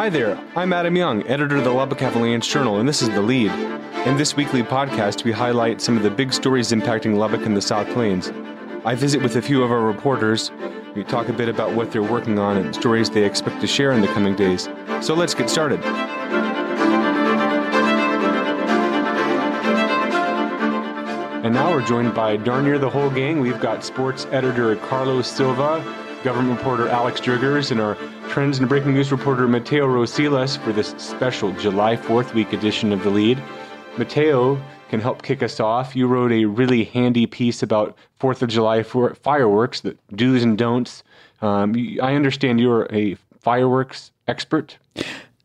Hi there, I'm Adam Young, editor of the Lubbock Avalanche Journal, and this is The Lead. In this weekly podcast, we highlight some of the big stories impacting Lubbock and the South Plains. I visit with a few of our reporters. We talk a bit about what they're working on and stories they expect to share in the coming days. So let's get started. And now we're joined by darn near the whole gang. We've got sports editor Carlos Silva, government reporter Alex Drigars, and our trends and breaking news reporter Mateo Rosiles for this special July 4th week edition of The Lead. Mateo can help kick us off. You wrote a really handy piece about 4th of July fireworks, the do's and don'ts. Um, I understand you're a fireworks expert.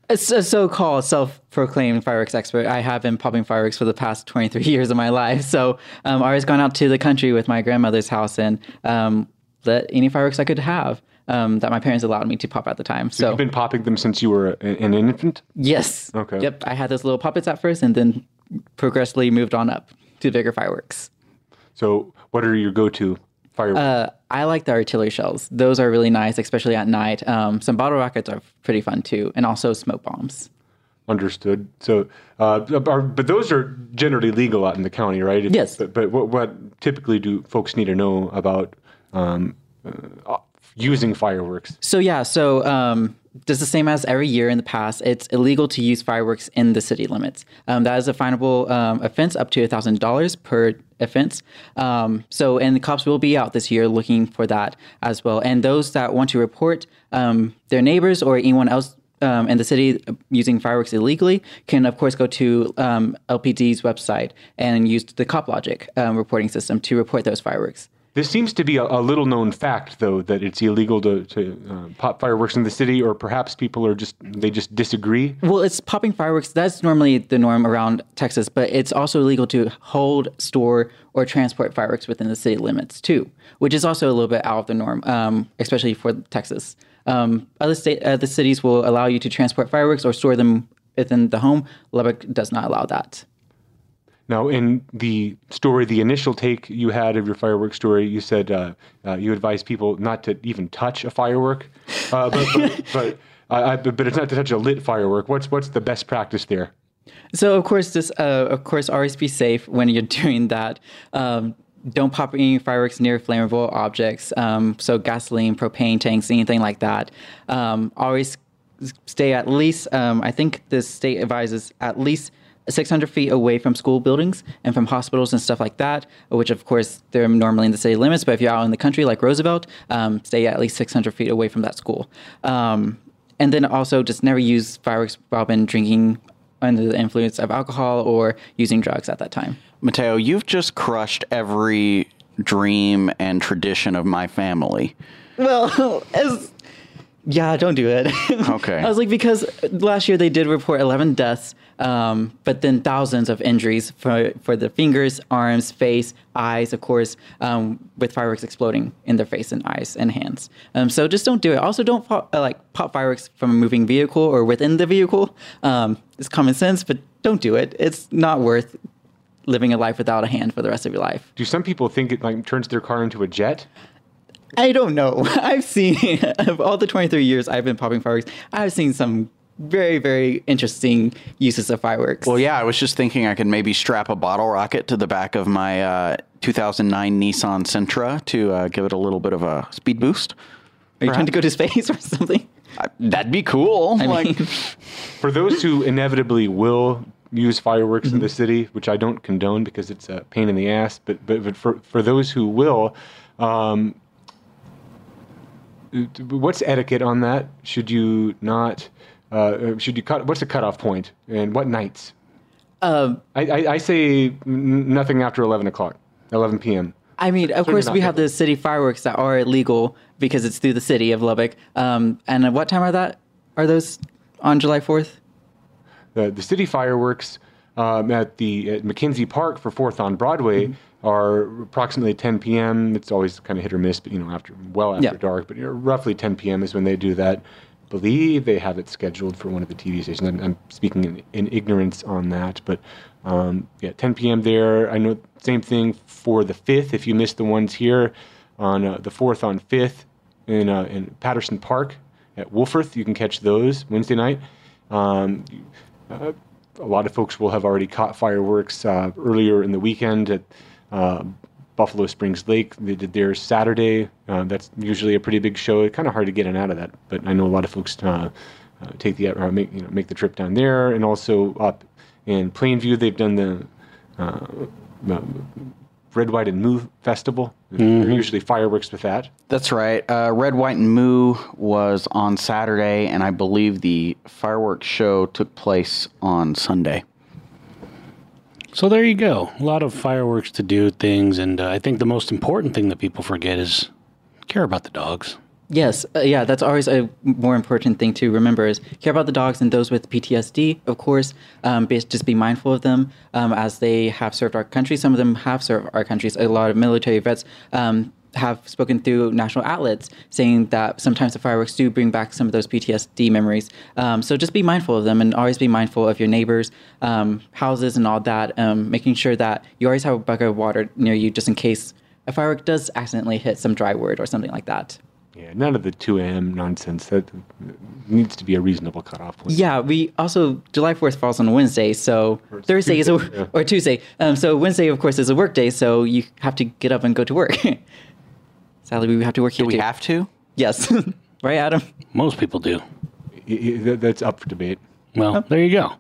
A so-called self-proclaimed fireworks expert. I have been popping fireworks for the past 23 years of my life. So um, I was gone out to the country with my grandmother's house and um, lit any fireworks I could have um, that my parents allowed me to pop at the time. So, so you've been popping them since you were an infant. Yes. Okay. Yep. I had those little puppets at first, and then progressively moved on up to bigger fireworks. So what are your go-to fireworks? Uh, I like the artillery shells. Those are really nice, especially at night. Um, some bottle rockets are pretty fun too, and also smoke bombs. Understood. So, uh, but those are generally legal out in the county, right? It's, yes. But, but what, what, typically do folks need to know about um, uh, using fireworks? So yeah, so um, just the same as every year in the past, it's illegal to use fireworks in the city limits. Um, that is a finable um, offense up to thousand dollars per offense. Um, so, and the cops will be out this year looking for that as well. And those that want to report um, their neighbors or anyone else um, in the city using fireworks illegally can, of course, go to um, LPD's website and use the CopLogic um, reporting system to report those fireworks. This seems to be a, a little known fact, though, that it's illegal to, to uh, pop fireworks in the city, or perhaps people are just, they just disagree. Well, it's popping fireworks. That's normally the norm around Texas, but it's also illegal to hold, store, or transport fireworks within the city limits, too, which is also a little bit out of the norm, um, especially for Texas. Um, other state, uh, the cities will allow you to transport fireworks or store them within the home. Lubbock does not allow that. Now, in the story, the initial take you had of your fireworks story, you said uh, uh, you advise people not to even touch a firework, uh, but but, but, I, but, it's not to touch a lit firework. What's what's the best practice there? So of course, just uh, of course, always be safe when you're doing that. Um, don't pop any fireworks near flammable objects. Um, so gasoline, propane tanks, anything like that. Um, always stay at least. Um, I think the state advises at least 600 feet away from school buildings and from hospitals and stuff like that, which of course they're normally in the city limits. But if you're out in the country like Roosevelt, um, stay at least 600 feet away from that school. Um, and then also just never use fireworks while been drinking under the influence of alcohol or using drugs at that time. Mateo, you've just crushed every dream and tradition of my family. Well, as yeah, don't do it. Okay. I was like, because last year they did report 11 deaths, um, but then thousands of injuries for, for the fingers, arms, face, eyes, of course, um, with fireworks exploding in their face and eyes and hands. Um, so just don't do it. Also, don't pop, uh, like pop fireworks from a moving vehicle or within the vehicle. Um, it's common sense, but don't do it. It's not worth living a life without a hand for the rest of your life. Do some people think it like turns their car into a jet? I don't know. I've seen of all the 23 years I've been popping fireworks, I've seen some very very interesting uses of fireworks. Well, yeah, I was just thinking I could maybe strap a bottle rocket to the back of my uh, 2009 Nissan Sentra to uh, give it a little bit of a speed boost. Are you trying to go to space or something? I, that'd be cool. I like, mean, For those who inevitably will use fireworks in the city, which I don't condone because it's a pain in the ass, but but, but for for those who will. Um, what's etiquette on that? Should you not? Uh, should you cut? What's the cutoff point? And what nights? um, I, I, I say n- nothing after eleven o'clock, eleven p.m. I mean, of course, we have the city fireworks that are illegal because it's through the city of Lubbock. Um, and at what time are that? Are those on July 4th? The the city fireworks um, at the at Mackenzie Park for Fourth on Broadway are approximately 10 p.m. It's always kind of hit or miss, but you know after well after Yeah. dark. But you know, roughly 10 p.m. is when they do that. Believe they have it scheduled for one of the TV stations. I'm, I'm speaking in, in ignorance on that, but um, yeah, 10 p.m. there. I know same thing for the fifth. If you missed the ones here on uh, the fourth on Fifth in uh, in Patterson Park at Wolfforth. You can catch those Wednesday night. Um, uh, a lot of folks will have already caught fireworks uh, earlier in the weekend at Buffalo Springs Lake. They did theirs Saturday. Uh, that's usually a pretty big show. It's kind of hard to get in and out of that, but I know a lot of folks uh, uh, take the uh, make you know make the trip down there, and also up in Plainview they've done the uh, uh, Red, White, and Moo Festival. Are usually fireworks with that. That's right. Uh, Red, White, and Moo was on Saturday, and I believe the fireworks show took place on Sunday. So there you go. A lot of fireworks to do things, and uh, I think the most important thing that people forget is care about the dogs. Yes, uh, yeah, that's always a more important thing to remember is care about the dogs and those with PTSD, of course. Um, be, just be mindful of them um, as they have served our country. Some of them have served our countries. A lot of military vets um, have spoken through national outlets saying that sometimes the fireworks do bring back some of those PTSD memories. Um, so just be mindful of them and always be mindful of your neighbors' um, houses and all that, um, making sure that you always have a bucket of water near you just in case a firework does accidentally hit some dry wood or something like that. Yeah, none of the 2 a.m. nonsense. That needs to be a reasonable cutoff point. Yeah, we also July Fourth falls on a Wednesday, so Thursday is a yeah. or Tuesday. Um, so Wednesday, of course, is a work day, so you have to get up and go to work. Sadly, we have to work here Do we too. have to? yes, right, Adam. Most people do. I- I- that- That's up for debate. Well, there you go.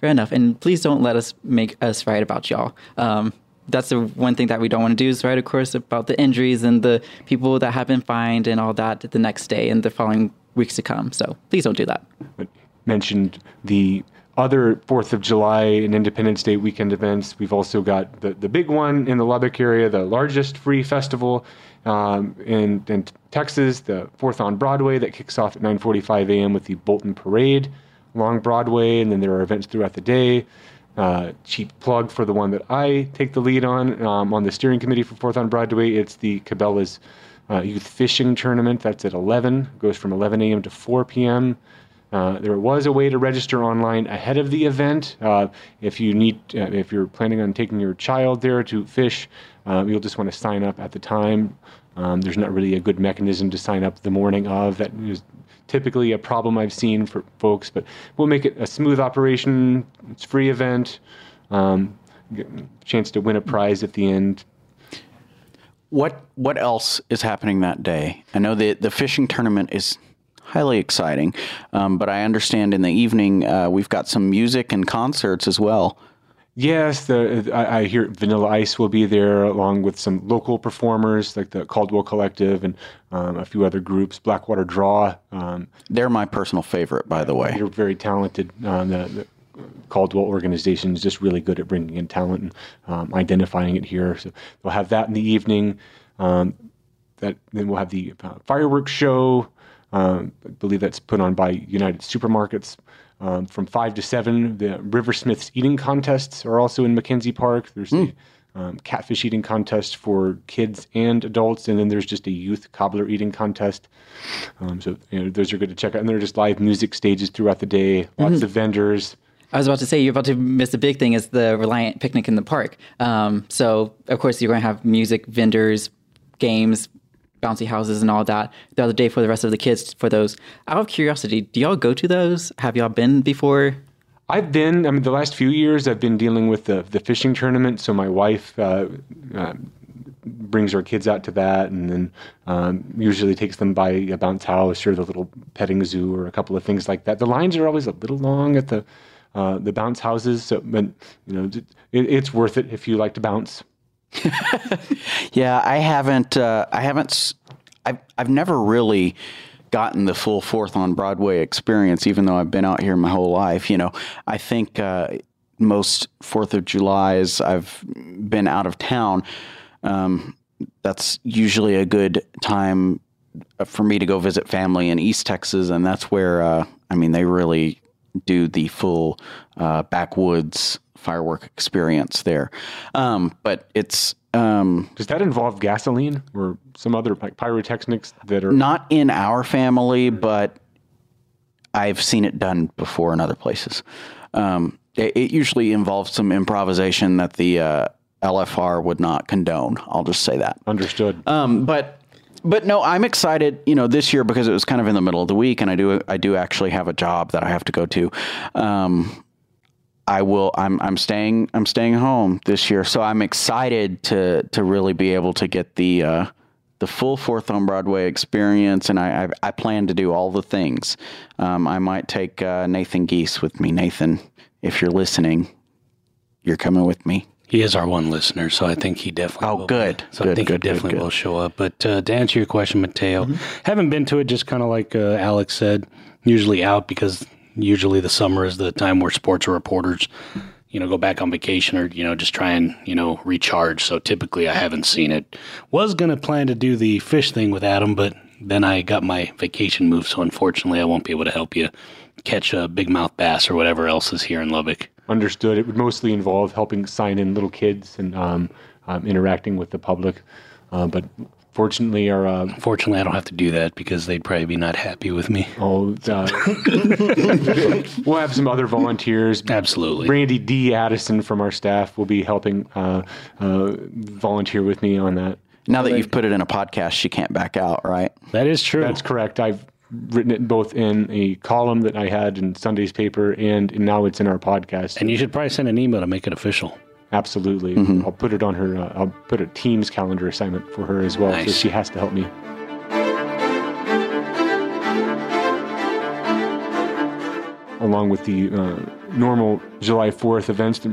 Fair enough. And please don't let us make us write about y'all. Um, that's the one thing that we don't want to do is write, of course, about the injuries and the people that have been fined and all that the next day and the following weeks to come. So please don't do that. but mentioned the other Fourth of July and Independence Day weekend events. We've also got the, the big one in the Lubbock area, the largest free festival um, in, in Texas, the Fourth on Broadway that kicks off at 9:45 a.m. with the Bolton Parade along Broadway, and then there are events throughout the day. Uh, cheap plug for the one that I take the lead on um, on the steering committee for Fourth on Broadway. It's the Cabela's uh, Youth Fishing Tournament. That's at 11. Goes from 11 a.m. to 4 p.m. Uh, there was a way to register online ahead of the event. Uh, if you need, uh, if you're planning on taking your child there to fish, uh, you'll just want to sign up at the time. Um, there's not really a good mechanism to sign up the morning of. That is typically a problem I've seen for folks, but we'll make it a smooth operation. It's free event. Um, chance to win a prize at the end. What What else is happening that day? I know the the fishing tournament is highly exciting, um, but I understand in the evening uh, we've got some music and concerts as well. Yes, the I, I hear Vanilla Ice will be there along with some local performers like the Caldwell Collective and um, a few other groups. Blackwater Draw, um, They're my personal favorite, by the way. they're very talented. Um, the, the Caldwell organization is just really good at bringing in talent and um, identifying it here. So they'll have that in the evening. Um, that then we'll have the uh, fireworks show. Um, I believe that's put on by United Supermarkets. Um, from five to seven, the Riversmiths eating contests are also in Mackenzie Park. There's the um, catfish eating contest for kids and adults, and then there's just a youth cobbler eating contest. Um, so you know, those are good to check out. And there are just live music stages throughout the day. Lots of vendors. I was about to say you're about to miss the big thing is the Reliant picnic in the park. Um, so of course you're going to have music, vendors, games, bouncy houses, and all that the other day for the rest of the kids for those. Out of curiosity, do y'all go to those? Have y'all been before? I've been. I mean, the last few years, I've been dealing with the the fishing tournament. So my wife uh, uh, brings her kids out to that, and then um, usually takes them by a bounce house or the little petting zoo or a couple of things like that. The lines are always a little long at the uh, the bounce houses, so but you know it, it's worth it if you like to bounce. Yeah, I haven't. Uh, I haven't. I've I've never really gotten the full Fourth on Broadway experience, even though I've been out here my whole life. You know, I think uh, most Fourth of July's I've been out of town. Um, that's usually a good time uh, for me to go visit family in East Texas, and that's where uh, I mean they really do the full uh, backwoods firework experience there. Um, but it's um, Does that involve gasoline or some other like pyrotechnics that are? not in our family, but I've seen it done before in other places. Um, it, it usually involves some improvisation that the uh, LFR would not condone. I'll just say that. Understood. Um, but but no, I'm excited. You know, this year because it was kind of in the middle of the week, and I do I do actually have a job that I have to go to. Um, I will. I'm. I'm staying. I'm staying home this year, so I'm excited to to really be able to get the uh, the full Fourth on Broadway experience, and I I, I plan to do all the things. Um, I might take uh, Nathan Geese with me. Nathan, if you're listening, you're coming with me. He is our one listener, so I think he definitely. Oh, will good. Be. So Good, I think good, he definitely good. will show up. But uh, to answer your question, Mateo, haven't been to it. Just kind of like uh, Alex said, usually out because usually the summer is the time where sports reporters, you know, go back on vacation or you know just try and you know recharge. So typically, I haven't seen it. Was gonna plan to do the fish thing with Adam, but then I got my vacation moved, so unfortunately, I won't be able to help you catch a big mouth bass or whatever else is here in Lubbock. Understood. It would mostly involve helping sign in little kids and um, um, interacting with the public. Uh, but fortunately, our uh, Fortunately, I don't have to do that because they'd probably be not happy with me. oh, uh, we'll have some other volunteers. Absolutely. Randy D. Addison from our staff will be helping uh, uh, volunteer with me on that. Now that you've put it in a podcast, she can't back out, right? That is true. That's correct. I've written it both in a column that I had in Sunday's paper, and now it's in our podcast. and you should probably send an email to make it official. Absolutely, Mm-hmm. I'll put it on her. Uh, I'll put a Teams calendar assignment for her as well, so she has to help me. Along with the uh, normal July 4th events,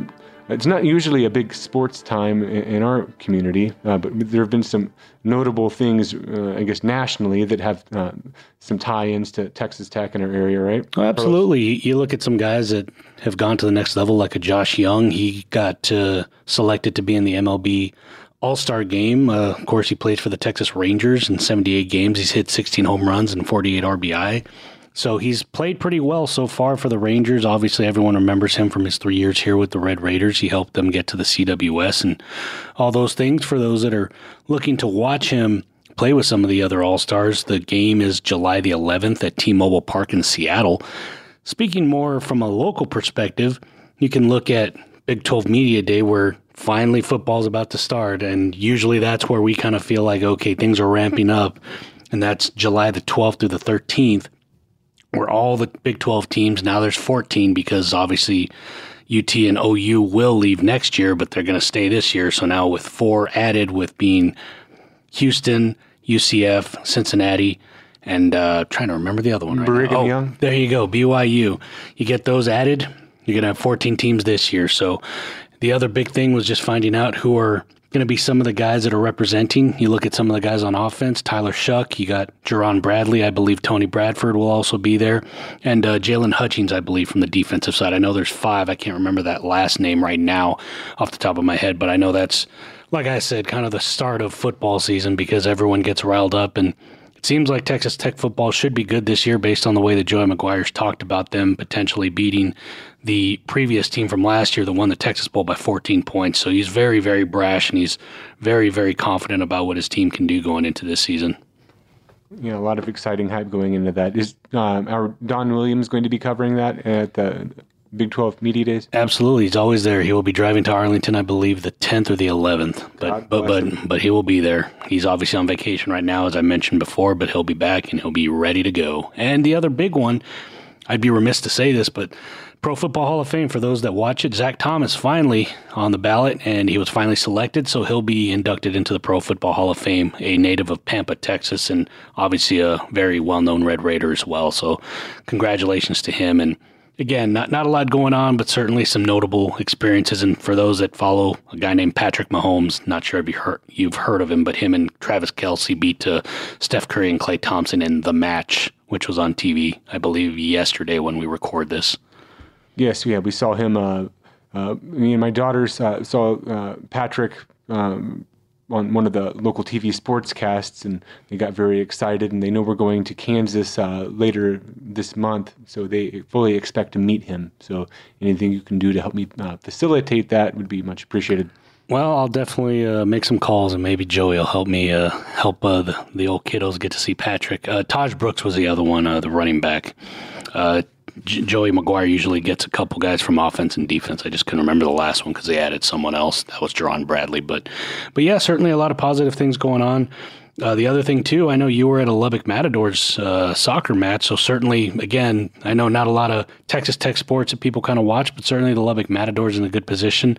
it's not usually a big sports time in, our community, uh, but there have been some notable things, uh, I guess, nationally that have uh, some tie-ins to Texas Tech in our area, right? Oh, absolutely. You- You look at some guys that have gone to the next level, like a Josh Jung. He got uh, selected to be in the MLB All Star game. Uh, of course, he plays for the Texas Rangers in 78 games. He's hit 16 home runs and 48 RBI. So he's played pretty well so far for the Rangers. Obviously, everyone remembers him from his three years here with the Red Raiders. He helped them get to the CWS and all those things. For those that are looking to watch him play with some of the other All Stars, the game is July the 11th at T Mobile Park in Seattle. Speaking more from a local perspective, you can look at Big 12 Media Day where finally football's about to start. And usually that's where we kind of feel like, okay, things are ramping up. And that's July the 12th through the 13th, where all the Big 12 teams, now there's 14 because obviously UT and OU will leave next year, but they're going to stay this year. So now with four added, with being Houston, UCF, Cincinnati, and uh, trying to remember the other one right Brigham now. Oh, Young? There you go, BYU. You get those added, you're going to have 14 teams this year. So the other big thing was just finding out who are going to be some of the guys that are representing. You look at some of the guys on offense, Tyler Shough, you got Jerand Bradley, I believe Tony Bradford will also be there, and uh, Jaylon Hutchings, I believe, from the defensive side. I know there's five. I can't remember that last name right now off the top of my head, but I know that's, like I said, kind of the start of football season because everyone gets riled up and it seems like Texas Tech football should be good this year based on the way that Joey McGuire's talked about them potentially beating the previous team from last year that won the Texas Bowl by 14 points. So he's very, very brash and he's very, very confident about what his team can do going into this season. you know, a lot of exciting hype going into that. Is um, our Don Williams going to be covering that at the Big 12 Media Days? Absolutely, he's always there. He will be driving to Arlington, I believe, the 10th or the 11th. But but but but he will be there. He's obviously on vacation right now, as I mentioned before, but he'll be back and he'll be ready to go. And the other big one, I'd be remiss to say this, but Pro Football Hall of Fame for those that watch it. Zach Thomas finally on the ballot, and he was finally selected, so he'll be inducted into the Pro Football Hall of Fame. A native of Pampa, Texas, and obviously a very well-known Red Raider as well. So, congratulations to him. And again, not not a lot going on, but certainly some notable experiences. And for those that follow a guy named Patrick Mahomes, not sure if you heard you've heard of him, but him and Travis Kelce beat uh, Steph Curry and Klay Thompson in the match, which was on TV, I believe, yesterday when we record this. Yes, yeah, we saw him. Uh, uh, me and my daughters uh, saw Patrick um, on one of the local TV sportscasts, and they got very excited. And they know we're going to Kansas uh, later this month, so they fully expect to meet him. So anything you can do to help me uh, facilitate that would be much appreciated. Well, I'll definitely uh, make some calls, and maybe Joey will help me help the, the old kiddos get to see Patrick. Taj Brooks was the other one, the running back. J- Joey McGuire usually gets a couple guys from offense and defense. I just couldn't remember the last one because they added someone else. That was Jerand Bradley. But, but yeah, certainly a lot of positive things going on. Uh, the other thing too, I know you were at a Lubbock Matadors uh, soccer match, so certainly, again, I know not a lot of Texas Tech sports that people kind of watch, but certainly the Lubbock Matadors in a good position.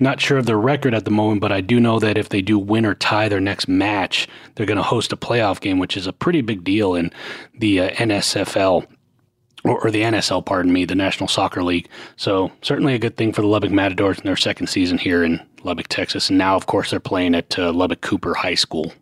Not sure of their record at the moment, but I do know that if they do win or tie their next match, they're going to host a playoff game, which is a pretty big deal in the uh, NSFL or, the NSL, pardon me, the National Soccer League. So certainly a good thing for the Lubbock Matadors in their second season here in Lubbock, Texas, and now of course they're playing at uh, Lubbock Cooper High School.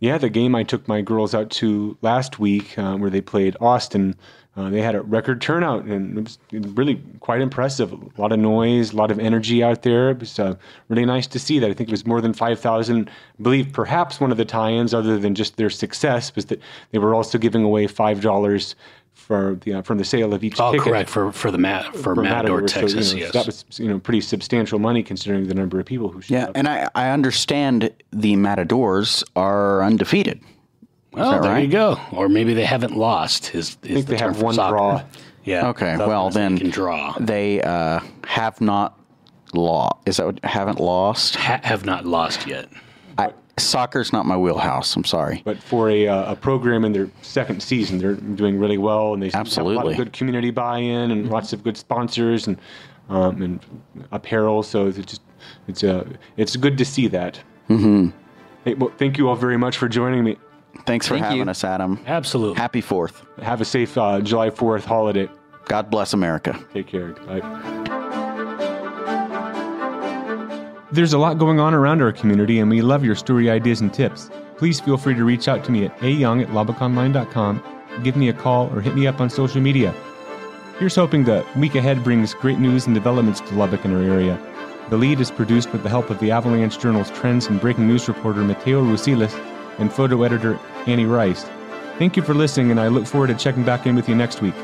Yeah, the game I took my girls out to last week, uh, where they played Austin, uh, they had a record turnout, and it was really quite impressive. A lot of noise, a lot of energy out there. It was uh, really nice to see that. I think it was more than 5,000. I believe perhaps one of the tie ins, other than just their success, was that they were also giving away $5 for the uh, from the sale of each oh, ticket. correct for for the mat for, for Matador, Matador, Texas. So, you know, yes, that was you know pretty substantial money considering the number of people who showed yeah, up. and I I understand the Matadors are undefeated. Oh, there right? you go. Or maybe they haven't lost. Is, is I think the they have one soccer. draw. Yeah. Okay. Well, then they can draw. They uh, have not lost. Is that what, haven't lost? Ha- have not lost yet. I, soccer's not my wheelhouse. I'm sorry. But for a, uh, a program in their second season, they're doing really well, and they Absolutely. have a lot of good community buy-in and mm-hmm. lots of good sponsors and um, and apparel. So it's just it's uh, it's good to see that. Mm-hmm. Hey, well, thank you all very much for joining me. Thanks for Thank having you. us, Adam. Absolutely. Happy Fourth. Have a safe uh, July Fourth holiday. God bless America. Take care. Bye. There's a lot going on around our community, and we love your story ideas and tips. Please feel free to reach out to me at ayoung at give me a call, or hit me up on social media. Here's hoping the week ahead brings great news and developments to Lubbock and our area. The lead is produced with the help of the Avalanche Journal's trends and breaking news reporter Mateo Rosiles and photo editor Annie Rice. Thank you for listening, and I look forward to checking back in with you next week.